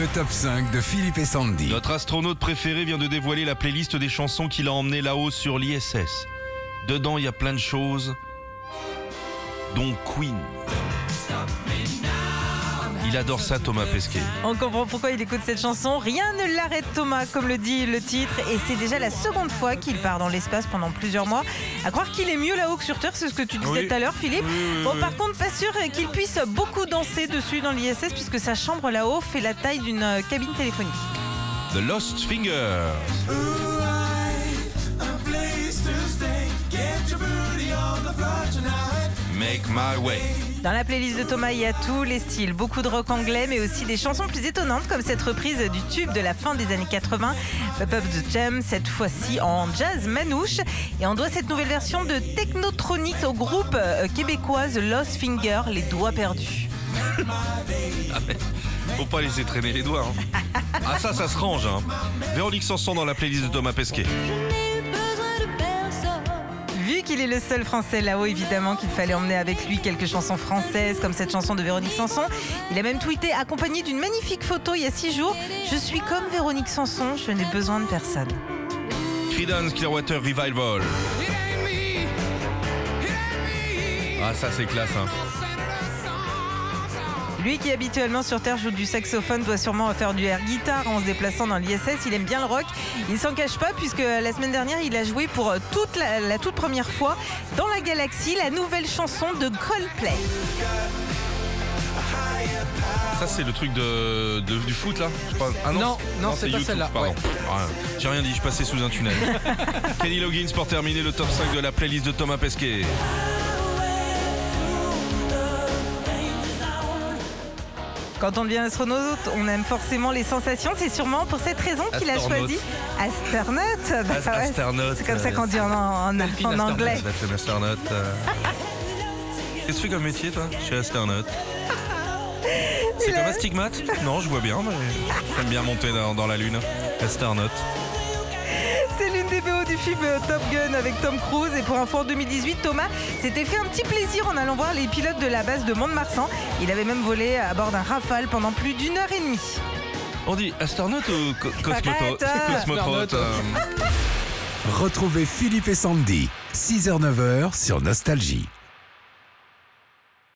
Le top 5 de Philippe et Sandy. Notre astronaute préféré vient de dévoiler la playlist des chansons qu'il a emmenées là-haut sur l'ISS. Dedans, il y a plein de choses, dont Queen. Il adore ça, Thomas Pesquet. On comprend pourquoi il écoute cette chanson. Rien ne l'arrête Thomas, comme le dit le titre. Et c'est déjà la seconde fois qu'il part dans l'espace pendant plusieurs mois. À croire qu'il est mieux là-haut que sur Terre, c'est ce que tu disais Oui. tout à l'heure, Philippe. Oui, oui, bon, oui. par contre, pas sûr qu'il puisse beaucoup danser dessus dans l'ISS, puisque sa chambre là-haut fait la taille d'une euh, cabine téléphonique. The Lost Fingers. Make my way. Dans la playlist de Thomas, il y a tous les styles, beaucoup de rock anglais, mais aussi des chansons plus étonnantes, comme cette reprise du tube de la fin des années 80, Pop Up the Jam, cette fois-ci en jazz manouche. Et on doit cette nouvelle version de Technotronics au groupe euh, québécois The Lost Finger, les doigts perdus. Faut pas laisser traîner les doigts. hein. Ah ça, ça se range. Hein. Véronique Sanson dans la playlist de Thomas Pesquet. Qu'il est le seul français là-haut, évidemment qu'il fallait emmener avec lui quelques chansons françaises, comme cette chanson de Véronique Sanson. Il a même tweeté, accompagné d'une magnifique photo il y a six jours Je suis comme Véronique Sanson, je n'ai besoin de personne. Creedence Clearwater Revival. Ah ça c'est classe. Hein. Lui qui habituellement sur Terre joue du saxophone doit sûrement faire du air guitare en se déplaçant dans l'ISS. Il aime bien le rock. Il s'en cache pas puisque la semaine dernière il a joué pour toute la, la toute première fois dans la galaxie la nouvelle chanson de Coldplay. Ça c'est le truc de, de- du foot là je crois. Ah Non, non, c'est pas YouTube, celle-là, Pardon. ouais. Ah, J'ai rien dit, je passais sous un tunnel. Kenny Loggins pour terminer le top 5 de la playlist de Thomas Pesquet. Quand on devient astronaute, on aime forcément les sensations. C'est sûrement pour cette raison qu'il a choisi astronaute. Bah As- astronaute, c'est comme ça euh, qu'on dit en, en- anglais. Astronaute. euh. Qu'est-ce que tu fais comme métier toi? Je suis astronaute. C'est comme un stigmate? Non, je vois bien, mais j'aime bien monter dans, dans la lune. Astronaute. C'est l'une des BO du film Top Gun avec Tom Cruise. Et pour info, en 2018, Thomas s'était fait un petit plaisir en allant voir les pilotes de la base de Mont-de-Marsan. Il avait même volé à bord d'un Rafale pendant plus d'une heure et demie. On dit astronaute ou co- cosmonaute. Cosmonaute. euh, Retrouvez Philippe et Sandy, 6h-9h sur Nostalgie.